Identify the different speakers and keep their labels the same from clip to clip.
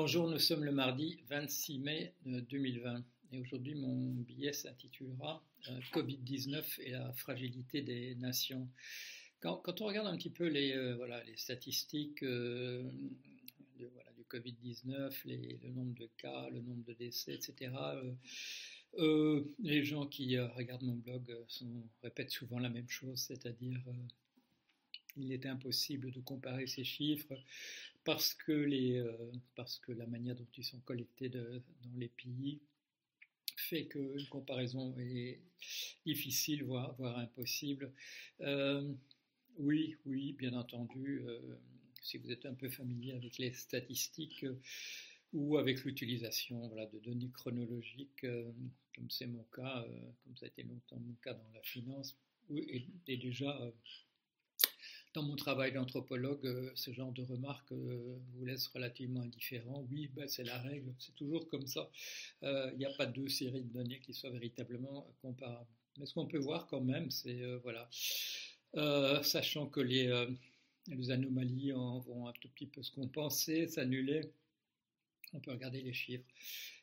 Speaker 1: Bonjour, nous sommes le mardi 26 mai 2020 et aujourd'hui mon billet s'intitulera euh, Covid-19 et la fragilité des nations. Quand, on regarde un petit peu les, euh, statistiques euh, du Covid-19, le nombre de cas, le nombre de décès, etc., les gens qui regardent mon blog répètent souvent la même chose, c'est-à-dire il est impossible de comparer ces chiffres parce que, les, euh, parce que la manière dont ils sont collectés dans les pays fait qu'une comparaison est difficile, voire, impossible. Euh, oui, oui, bien entendu, euh, si vous êtes un peu familier avec les statistiques ou avec l'utilisation de données chronologiques, comme c'est mon cas, comme ça a été longtemps mon cas dans la finance, et déjà dans mon travail d'anthropologue, euh, ce genre de remarques euh, vous laisse relativement indifférent. Oui, ben, c'est la règle, c'est toujours comme ça. Euh, il n'y a pas deux séries de données qui soient véritablement comparables. Mais ce qu'on peut voir quand même, c'est, voilà, sachant que les, les anomalies vont un tout petit peu se compenser, s'annuler, on peut regarder les chiffres.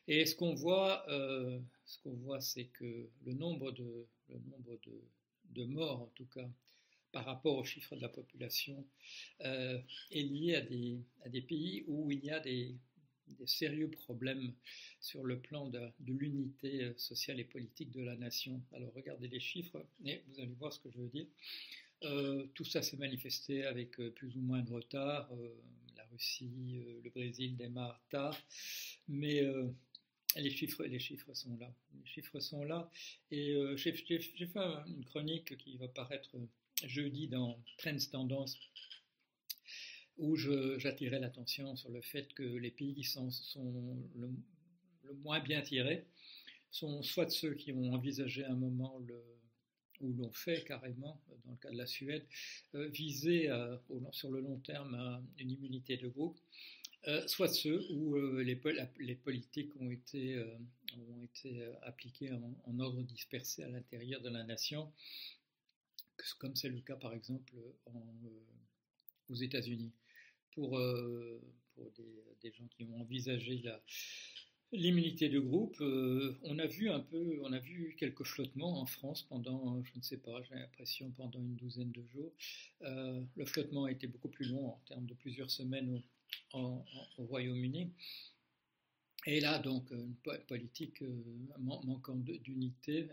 Speaker 1: Et ce qu'on voit, ce qu'on voit, c'est que le nombre de, le nombre de, de morts, en tout cas, par rapport au chiffre de la population euh, est lié à des, à des, pays où il y a des, sérieux problèmes sur le plan de, l'unité euh, sociale et politique de la nation. Alors regardez les chiffres et vous allez voir ce que je veux dire. Euh, tout ça s'est manifesté avec plus ou moins de retard. la Russie, le Brésil démarrent tard, mais les chiffres, les chiffres sont là. Les chiffres sont là. Et j'ai fait une chronique qui va paraître jeudi dans Trends Tendance où j'attirais l'attention sur le fait que les pays qui sont, le, moins bien tirés sont soit ceux qui ont envisagé un moment le, ou l'ont fait carrément, dans le cas de la Suède, euh, viser sur le long terme une immunité de groupe, euh, soit ceux où euh, les, politiques ont été, appliquées en, ordre dispersé à l'intérieur de la nation comme c'est le cas par exemple euh, aux États-Unis. Pour, euh, pour des, gens qui ont envisagé l'immunité de groupe, euh, on a vu un peu, on a vu quelques flottements en France pendant, je ne sais pas, j'ai l'impression pendant une douzaine de jours. le flottement a été beaucoup plus long en termes de plusieurs semaines au Royaume-Uni. Et là, donc, une politique euh, manquant d'unité,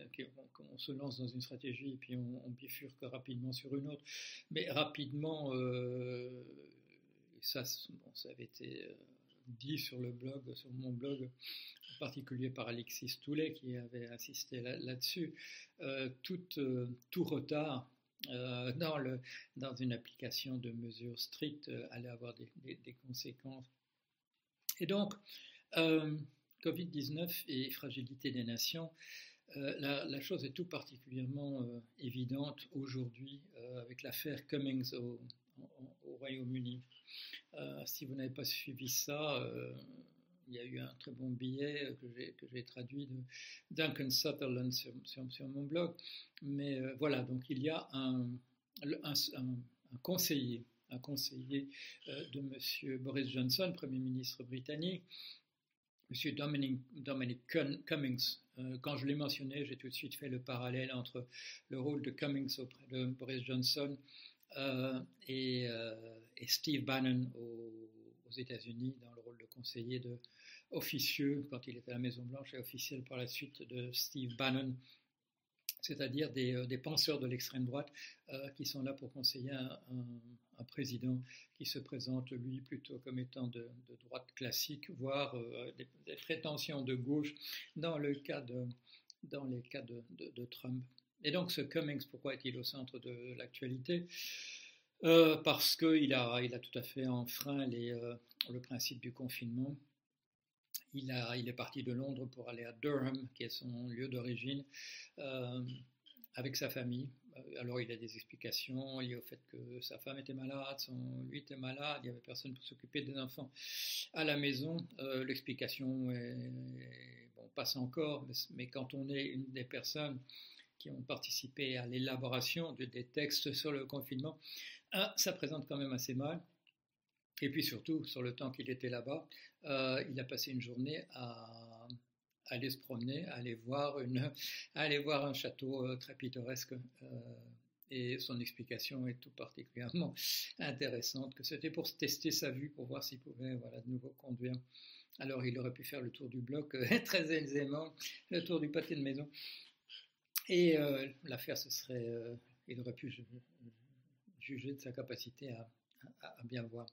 Speaker 1: on se lance dans une stratégie et puis on, bifurque rapidement sur une autre. Mais rapidement, euh, ça, ça avait été euh, dit sur le blog, sur mon blog, en particulier par Alexis Toulet qui avait insisté là-dessus, tout, retard dans, une application de mesures strictes allait avoir des, des conséquences. Et donc, euh, Covid-19 et fragilité des nations, euh, la, chose est tout particulièrement euh, évidente aujourd'hui avec l'affaire Cummings au, Royaume-Uni. si vous n'avez pas suivi ça, il y a eu un très bon billet que j'ai traduit de Duncan Sutherland sur, mon blog. Mais voilà, donc il y a un, conseiller, un conseiller de M. Boris Johnson, Premier ministre britannique, Monsieur Dominic, Cummings. Euh, quand je l'ai mentionné, j'ai tout de suite fait le parallèle entre le rôle de Cummings auprès de Boris Johnson euh, et, euh, et, Steve Bannon aux, États-Unis dans le rôle de conseiller officieux quand il était à la Maison Blanche et officiel par la suite de Steve Bannon c'est-à-dire des, des, penseurs de l'extrême droite qui sont là pour conseiller un, président qui se présente, lui, plutôt comme étant de, droite classique, voire euh, des, prétentions de gauche dans, le cas de, dans les cas de, Trump. Et donc ce Cummings, pourquoi est-il au centre de l'actualité? Euh, Parce qu'il a, il a tout à fait enfreint euh, le principe du confinement. Il, a, il est parti de Londres pour aller à Durham, qui est son lieu d'origine, avec sa famille. Euh, alors il a des explications liées au fait que sa femme était malade, lui était malade, il n'y avait personne pour s'occuper des enfants à la maison. Euh, l'explication bon, passe encore, mais, quand on est une des personnes qui ont participé à l'élaboration de, des textes sur le confinement, ça présente quand même assez mal. Et puis surtout, sur le temps qu'il était là-bas, il a passé une journée à, aller se promener, à aller voir, une, aller voir un château très pittoresque et son explication est tout particulièrement intéressante, que c'était pour tester sa vue, pour voir s'il pouvait voilà, de nouveau conduire. Alors il aurait pu faire le tour du bloc euh, très aisément, le tour du pâté de maison. Et euh, l'affaire, ce serait, euh, il aurait pu juger de sa capacité à bien voir.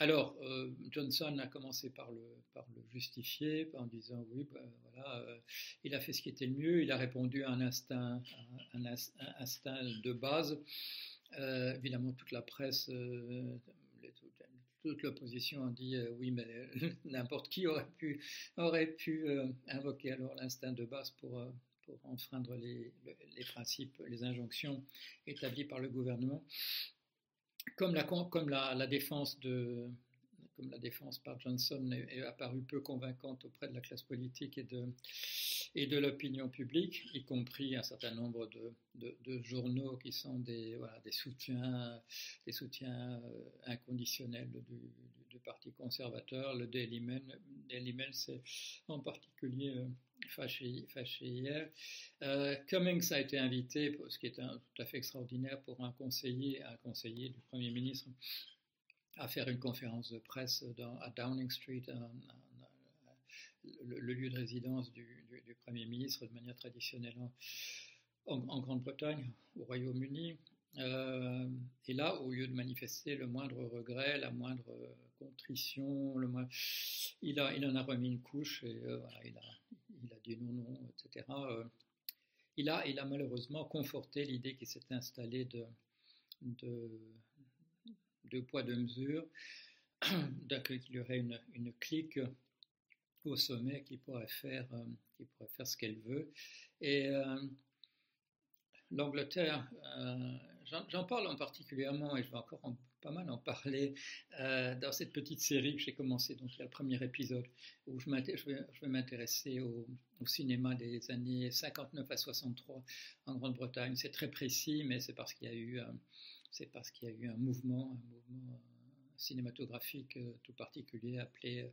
Speaker 1: Alors, euh, Johnson a commencé par le, par justifier en disant oui, ben, voilà, euh, il a fait ce qui était le mieux, il a répondu à un instinct, un, instinct de base. Euh, évidemment, toute la presse, toute l'opposition a dit oui, mais n'importe qui aurait pu, aurait pu invoquer alors l'instinct de base pour, pour enfreindre les, les principes, les injonctions établies par le gouvernement comme la, défense par Johnson est, apparue peu convaincante auprès de la classe politique et de, l'opinion publique, y compris un certain nombre de, journaux qui sont des soutiens, des soutiens euh, inconditionnels du, Parti conservateur. Le Daily Mail, Daily Mail c'est en particulier euh, fâché, hier. Euh, Cummings a été invité, ce qui est tout à fait extraordinaire pour un conseiller, un conseiller du Premier ministre, à faire une conférence de presse à Downing Street, le, lieu de résidence du, Premier ministre de manière traditionnelle en, Grande-Bretagne, au Royaume-Uni. Euh, et là, au lieu de manifester le moindre regret, la moindre contrition, il, en a remis une couche et euh, il a, dit non, non, etc. Il, a, malheureusement conforté l'idée qui s'est installée de, de, poids, de mesure, qu'il y aurait une, clique au sommet qui pourrait faire, euh, ce qu'elle veut. Et euh, l'Angleterre, j'en parle en particulièrement, et je vais encore en pas mal en parler euh, dans cette petite série que j'ai commencé, donc le premier épisode, où je, vais, m'intéresser au, cinéma des années 59 à 63 en Grande-Bretagne. C'est très précis, mais c'est parce qu'il y a eu, c'est parce qu'il y a eu un mouvement, euh, cinématographique euh, tout particulier appelé,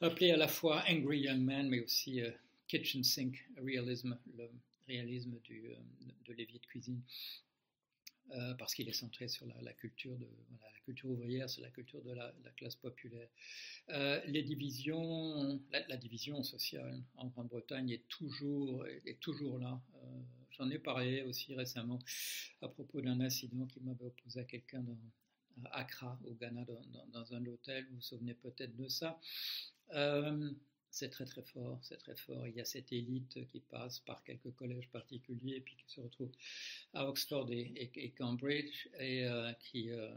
Speaker 1: appelé à la fois Angry Young Man, mais aussi Kitchen Sink Realism, le réalisme du, de l'évier de cuisine. Euh, parce qu'il est centré sur la, culture, ouvrière, sur la culture de la, classe populaire. Euh, les divisions, la, division sociale en Grande-Bretagne est toujours, là. Euh, j'en ai parlé aussi récemment à propos d'un incident qui m'avait opposé à quelqu'un à Accra, au Ghana, dans, un hôtel. Vous vous souvenez peut-être de ça. C'est très très fort, c'est très fort. Il y a cette élite qui passe par quelques collèges particuliers et puis qui se retrouve à Oxford et, Cambridge et euh, qui, euh,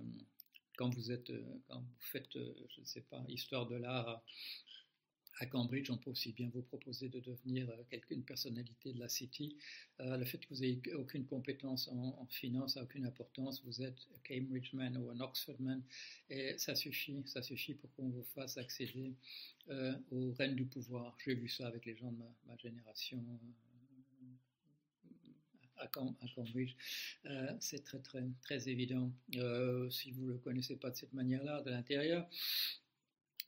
Speaker 1: quand vous êtes, euh, quand vous faites, je ne sais pas, histoire de l'art à Cambridge, on peut aussi bien vous proposer de devenir euh, une personnalité de la City. Euh, le fait que vous n'ayez aucune compétence en, finance n'a aucune importance. Vous êtes un Cambridgeman ou un Oxfordman et ça suffit, ça suffit pour qu'on vous fasse accéder euh, aux rênes du pouvoir. J'ai vu ça avec les gens de ma, génération. À, Cambridge. c'est très, très, très évident. si vous ne le connaissez pas de cette manière-là, de l'intérieur,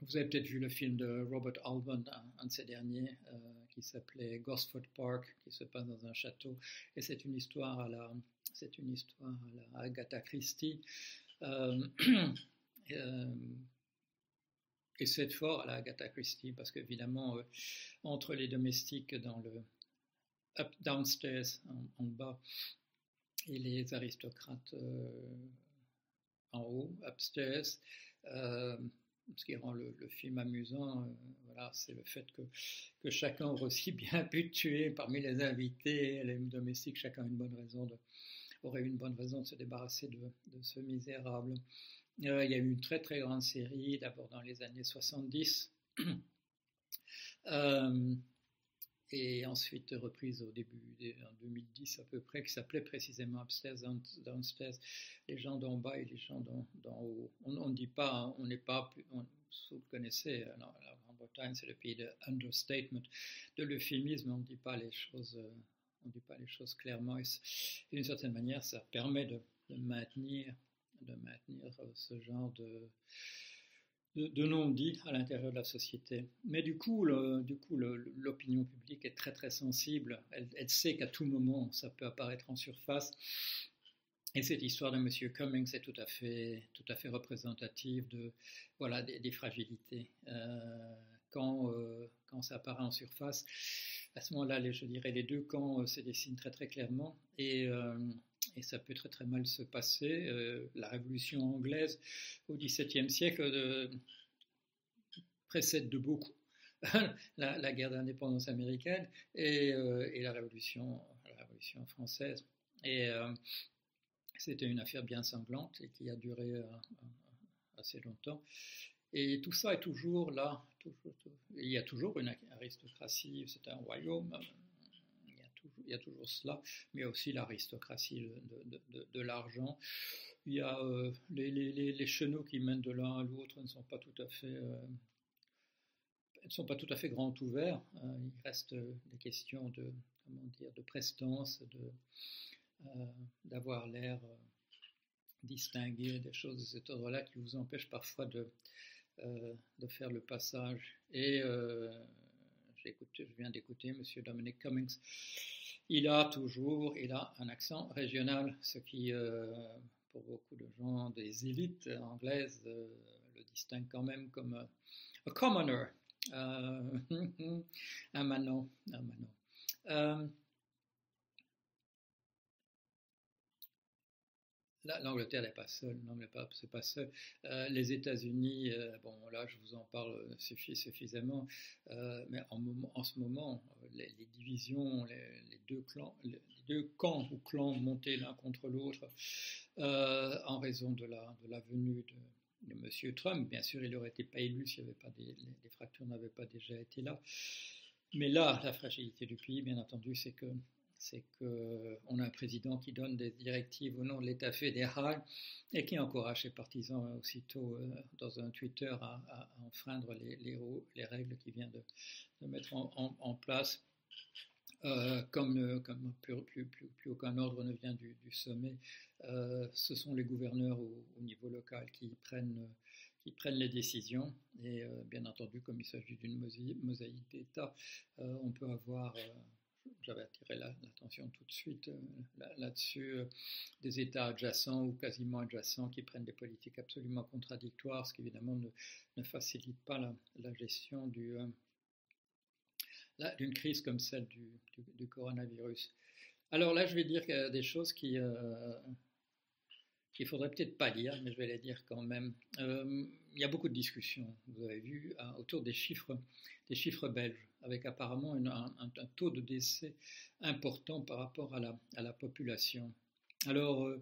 Speaker 1: vous avez peut-être vu le film de Robert Alban, un, de ces derniers, euh, qui s'appelait Gosford Park, qui se passe dans un château, et c'est une histoire à la, c'est une histoire à Agatha Christie. Euh, euh, et c'est fort à la Agatha Christie parce qu'évidemment, entre les domestiques dans le up, downstairs, en, bas, et les aristocrates en haut, upstairs, ce qui rend le, film amusant, euh, voilà, c'est le fait que, que chacun aurait aussi bien pu tuer parmi les invités, les domestiques, chacun une bonne raison de, aurait une bonne raison de se débarrasser de, de ce misérable. Euh, il y a eu une très très grande série, d'abord dans les années 70. euh, et ensuite reprise au début, en 2010 à peu près, qui s'appelait précisément Upstairs, Downstairs, les gens d'en bas et les gens d'en haut. On ne dit pas, on n'est pas, on, vous le connaissez, euh, la Grande-Bretagne c'est le pays de understatement, de l'euphémisme, on ne dit pas les choses, euh, on dit pas les choses clairement, et, d'une certaine manière ça permet de, maintenir de maintenir ce genre de, de, non-dit à l'intérieur de la société. Mais du coup, du coup, l'opinion publique est très très sensible. Elle, sait qu'à tout moment, ça peut apparaître en surface. Et cette histoire de M. Cummings est tout à fait, tout à fait représentative de, voilà, des, fragilités. Euh, quand, euh, quand ça apparaît en surface, à ce moment-là, je dirais, les deux camps euh, se dessinent très très clairement. Et, et ça peut très très mal se passer. la révolution anglaise au XVIIe siècle de, précède de beaucoup la, guerre d'indépendance américaine et, la, révolution, française. Et c'était une affaire bien sanglante et qui a duré euh, euh, assez longtemps. Et tout ça est toujours là. Il y a toujours une aristocratie, c'est un royaume, euh, il y, a toujours, cela, mais aussi l'aristocratie de, l'argent. Il y a les, les, les, chenaux qui mènent de l'un à l'autre ne sont pas tout à fait... ne sont pas tout à fait grands ouverts. il reste des questions de, comment dire, de prestance, de, euh, d'avoir l'air euh, distingué, des choses de cet ordre-là qui vous empêchent parfois de, euh, de faire le passage. Et je viens d'écouter M. Dominic Cummings. Il a toujours il a un accent régional, ce qui, pour beaucoup de gens des élites anglaises, le distingue quand même comme un commoner, un manon. Un manon. L'Angleterre n'est pas seule, pas, c'est pas seul. Euh, les États-Unis, euh, bon, là, je vous en parle suffisamment, euh, mais en, ce moment, les, divisions, les, deux camps ou clans montés l'un contre l'autre, en raison de la, venue de, de M. Trump. Bien sûr, il n'aurait été pas élu si avait pas des, fractures n'avaient pas déjà été là. Mais là, la fragilité du pays, bien entendu, c'est que c'est qu'on a un président qui donne des directives au nom de l'État fédéral et qui encourage ses partisans aussitôt euh, dans un Twitter à, enfreindre les, les, règles qu'il vient de, mettre en, place. Euh, comme, comme plus, aucun ordre ne vient du, sommet, euh, ce sont les gouverneurs au, niveau local qui prennent, les décisions. Et bien entendu, comme il s'agit d'une mosaïque d'États, on peut avoir j'avais attiré l'attention tout de suite euh, là-dessus, euh, des États adjacents ou quasiment adjacents qui prennent des politiques absolument contradictoires, ce qui évidemment ne, facilite pas la, gestion euh, d'une crise comme celle du, coronavirus. Alors là, je vais dire des choses qui qu'il faudrait peut-être pas lire, mais je vais les dire quand même. il y a beaucoup de discussions, vous avez vu, autour des chiffres, des chiffres belges avec apparemment un, taux de décès important par rapport à la, la population. Alors, euh,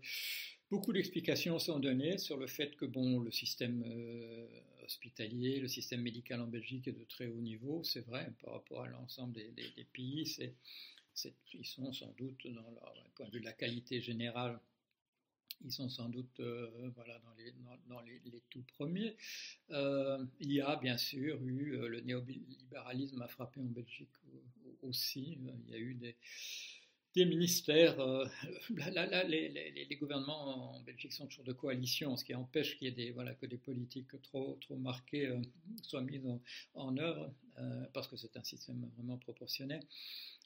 Speaker 1: beaucoup d'explications sont données sur le fait que bon, le système euh, hospitalier, le système médical en Belgique est de très haut niveau, c'est vrai, par rapport à l'ensemble des, pays, ils sont sans doute, dans leur point de vue de la qualité générale, ils sont sans doute euh, voilà, dans, les, les, tout premiers. Euh, il y a bien sûr eu euh, le néolibéralisme a frappé en Belgique aussi. Il y a eu des, ministères. les, les, gouvernements en Belgique sont toujours de coalition, ce qui empêche qu'il y ait des, voilà, que des politiques trop, trop marquées soient mises en, en œuvre, parce que c'est un système vraiment proportionnel.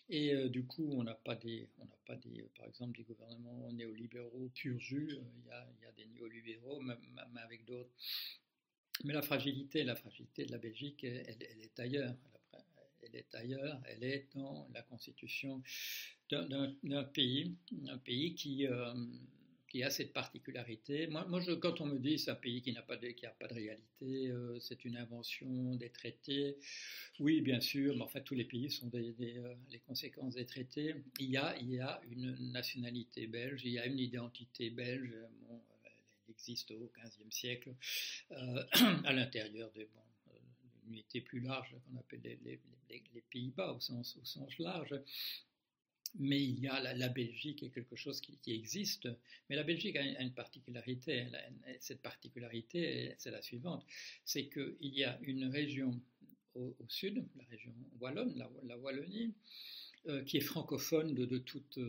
Speaker 1: Et euh, du coup, on n'a pas des, on pas des, euh, par exemple, des gouvernements néolibéraux pur. Euh, il y, a, il y a des néolibéraux, même, avec d'autres. Mais la fragilité, la fragilité de la Belgique, elle, est ailleurs. Elle est ailleurs. Elle est dans la constitution d'un pays, un pays qui, qui a cette particularité. Moi, quand on me dit c'est un pays qui n'a pas de, qui a pas de réalité, euh, c'est une invention des traités, oui, bien sûr, mais en fait tous les pays sont des, euh, les conséquences des traités. Il y, a, il y a une nationalité belge, il y a une identité belge, bon, elle existe au XVe siècle, euh, à l'intérieur de bon, unité plus large qu'on appelle les, Pays-Bas au sens large mais il y a la, Belgique est quelque chose qui, existe, mais la Belgique a une, particularité. cette particularité, c'est la suivante, c'est qu'il y a une région au, sud, la région wallonne, la, Wallonie, qui est francophone de, toute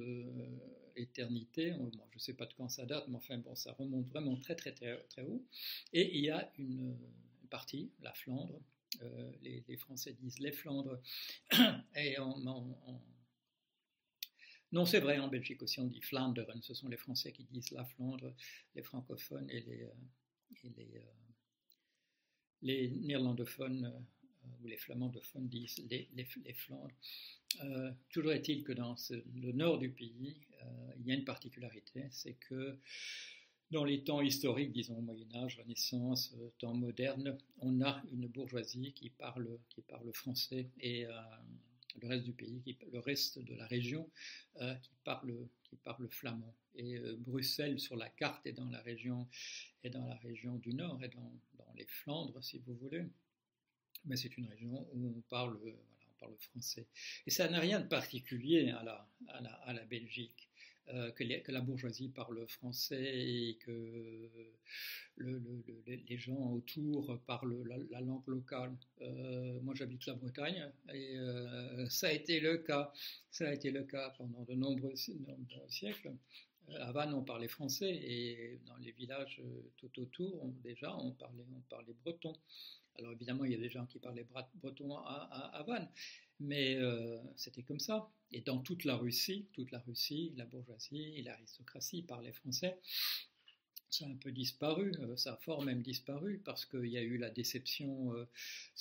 Speaker 1: éternité. je ne sais pas de quand ça date, mais enfin bon, ça remonte vraiment très très très, très haut. Et il y a une, partie, la Flandre, les, Français disent les Flandres, et en, non, c'est vrai, en Belgique aussi, on dit Flanderen. Ce sont les Français qui disent la Flandre, les francophones et les, et les néerlandophones ou les flamandophones disent les, Flandres. Euh, toujours est-il que dans le nord du pays, euh, il y a une particularité, c'est que dans les temps historiques, disons Moyen Âge, Renaissance, euh, temps moderne, on a une bourgeoisie qui parle, qui parle français et le reste du pays, le reste de la région qui, parle, qui parle flamand. Et Bruxelles, sur la carte, est dans la région, est dans la région du Nord, et dans, dans les Flandres, si vous voulez mais c'est une région où on parle, euh, voilà, on parle français. Et ça n'a rien de particulier à la, à la, à la Belgique. Euh, que, la bourgeoisie parle français et que le, les gens autour parlent la, langue locale. Euh, moi, j'habite la Bretagne et ça a été le cas. Ça a été le cas pendant de nombreux, siècles. À Vannes, on parlait français et dans les villages tout autour, déjà, on parlait, on parlait breton. Alors évidemment, il y a des gens qui parlaient breton à, à, Vannes, mais euh, c'était comme ça. Et dans toute la Russie, toute la Russie, la bourgeoisie l'aristocratie parlaient français. Ça a un peu disparu, euh, ça a fort même disparu parce qu'il y a eu la déception. Euh,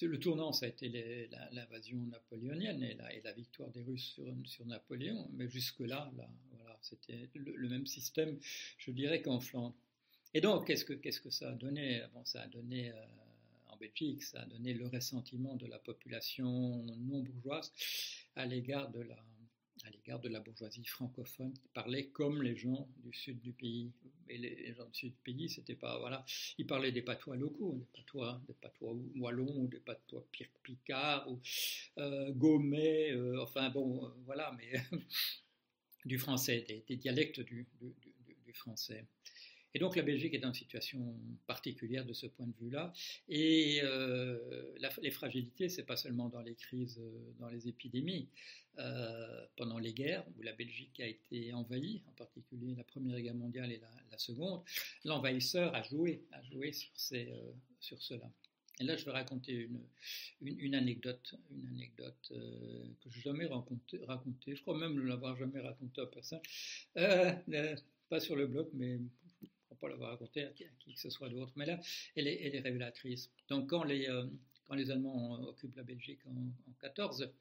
Speaker 1: le tournant, ça a été l'invasion napoléonienne et la, victoire des Russes sur, Napoléon. Mais jusque-là, là, voilà, c'était le, même système, je dirais, qu'en Flandre. Et donc, qu'est-ce que, que ça a donné? Ça a donné Belgique, ça a donné le ressentiment de la population non bourgeoise à l'égard de la, à l'égard de la bourgeoisie francophone qui parlait comme les gens du sud du pays. Et les, gens du sud du pays, c'était pas voilà, ils parlaient des patois locaux, des patois, des patois wallons ou des patois picards ou euh, euh enfin bon, euh, voilà, mais du français, des, dialectes du français. Et donc la Belgique est dans une situation particulière de ce point de vue-là. Et euh, les fragilités, c'est pas seulement dans les crises, euh, dans les épidémies, euh, pendant les guerres où la Belgique a été envahie, en particulier la Première Guerre mondiale et la, Seconde. L'envahisseur a joué, a joué sur, ces, sur cela. Et là, je vais raconter une, une, anecdote, une anecdote que je n'ai jamais racontée, raconté, je crois même ne l'avoir jamais racontée à personne, pas sur le blog, mais pas l'avoir raconté à qui, que ce soit d'autre, mais là, elle est, révélatrice. Donc, quand les, euh, quand les Allemands occupent la Belgique en, 14,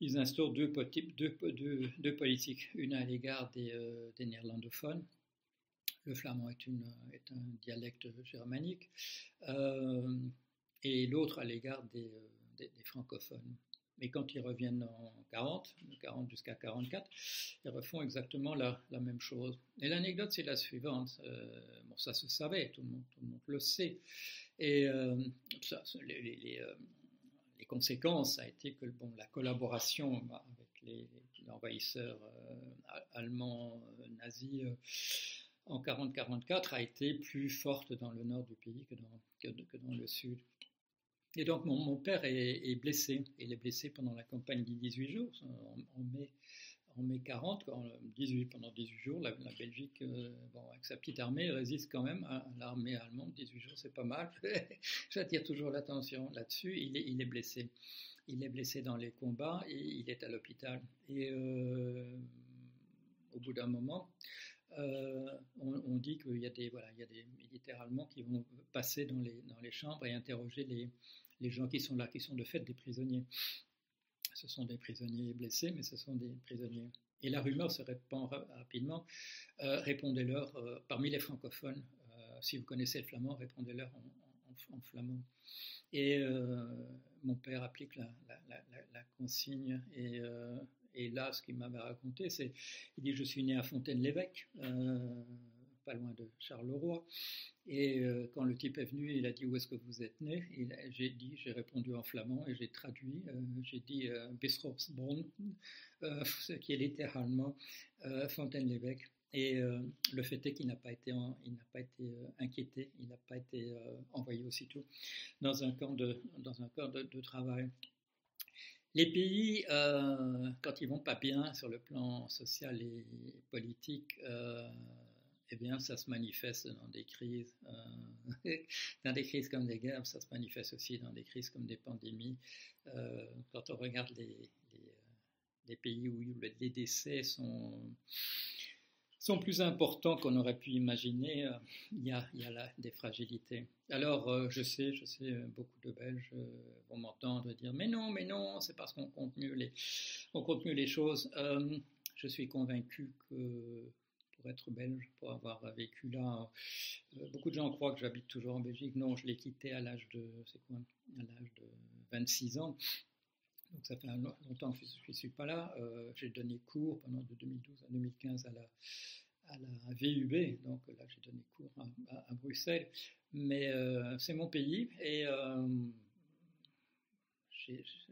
Speaker 1: ils instaurent deux, deux, deux, deux politiques, une à l'égard des, euh, néerlandophones. Le flamand est, un dialecte germanique, euh, et l'autre à l'égard des, francophones. Mais quand ils reviennent en 40, de 40 jusqu'à 44, ils refont exactement la, même chose. Et l'anecdote, c'est la suivante. Euh, bon, ça se savait, tout le monde, le, sait. Et euh, ça, euh, les, conséquences, a été que bon, la collaboration avec les, envahisseurs allemands nazis en 40-44 a été plus forte dans le nord du pays que dans le sud. Et donc mon, père est, blessé. Il est blessé pendant la campagne des 18 jours, en, mai, en mai 40, 18, pendant 18 jours. La, Belgique, euh, bon, avec sa petite armée, résiste quand même à l'armée allemande. 18 jours, c'est pas mal. J'attire toujours l'attention là-dessus. Il est, blessé. Il est blessé dans les combats et il est à l'hôpital. Et euh, au bout d'un moment, euh, on, dit qu'il y a des voilà, il y a des militaires allemands qui vont passer dans les dans les chambres et interroger les les gens qui sont là, qui sont de fait des prisonniers. Ce sont des prisonniers blessés, mais ce sont des prisonniers. Et la rumeur se répand rapidement. Euh, répondez-leur euh, parmi les francophones. si vous connaissez le flamand, répondez-leur en, flamand. Et mon père applique la, la consigne et et là, ce qu'il m'avait raconté, c'est, il dit, je suis né à Fontaine-l'Évêque, euh, pas loin de Charleroi. Et euh, quand le type est venu, il a dit où est-ce que vous êtes né? J'ai dit, j'ai répondu en flamand et j'ai traduit. Euh, j'ai dit Bischofsbrunn, ce qui est littéralement Fontaine-l'Évêque. Et le fait est qu'il n'a pas été, il pas été inquiété, il n'a pas été envoyé aussitôt dans un camp de, dans un camp de travail. Les pays, euh, quand ils vont pas bien sur le plan social et politique, euh, eh bien, ça se manifeste dans des crises, euh, dans des crises comme des guerres, ça se manifeste aussi dans des crises comme des pandémies. Quand on regarde les, pays où les décès sont sont plus importants qu'on aurait pu imaginer, euh, il y a, il y a là des fragilités. Alors, euh, je sais, je sais, euh, beaucoup de Belges vont m'entendre dire Mais non, mais non, c'est parce qu'on compte mieux les, on compte mieux les choses. je suis convaincu que pour être belge, pour avoir vécu là, beaucoup de gens croient que j'habite toujours en Belgique. Non, je l'ai quitté à l'âge de, à l'âge de 26 ans. Donc ça fait longtemps que je ne suis pas là. Euh, j'ai donné cours pendant de 2012 à 2015 à la, à la VUB, donc là j'ai donné cours à, Bruxelles. Mais euh, c'est mon pays et euh,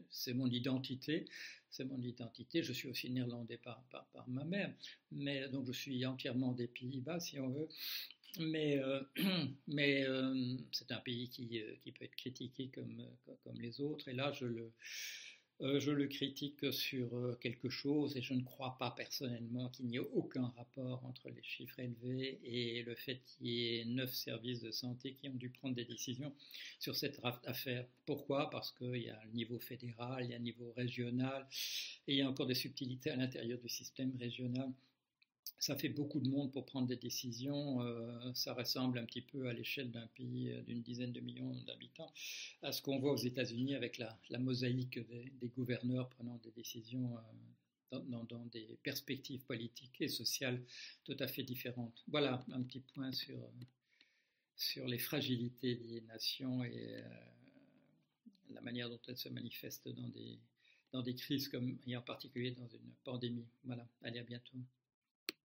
Speaker 1: c'est mon identité. C'est mon identité. Je suis aussi néerlandais par, par, ma mère, mais donc je suis entièrement des Pays-Bas si on veut. Mais, mais c'est un pays qui, qui, peut être critiqué comme, comme les autres. Et là, je le, je le critique sur euh, quelque chose et je ne crois pas personnellement qu'il n'y ait aucun rapport entre les chiffres élevés et le fait qu'il y ait neuf services de santé qui ont dû prendre des décisions sur cette affaire. Pourquoi? Parce qu'il y a le niveau fédéral, il y a le niveau régional et il y a encore des subtilités à l'intérieur du système régional ça fait beaucoup de monde pour prendre des décisions. Euh, ça ressemble un petit peu à l'échelle d'un pays euh, d'une dizaine de millions d'habitants, à ce qu'on voit aux États-Unis avec la, mosaïque des, gouverneurs prenant des décisions euh, dans, des perspectives politiques et sociales tout à fait différentes. Voilà un petit point sur, les fragilités des nations et la manière dont elles se manifestent dans des, dans des crises, comme, et en particulier dans une pandémie. Voilà, allez à bientôt.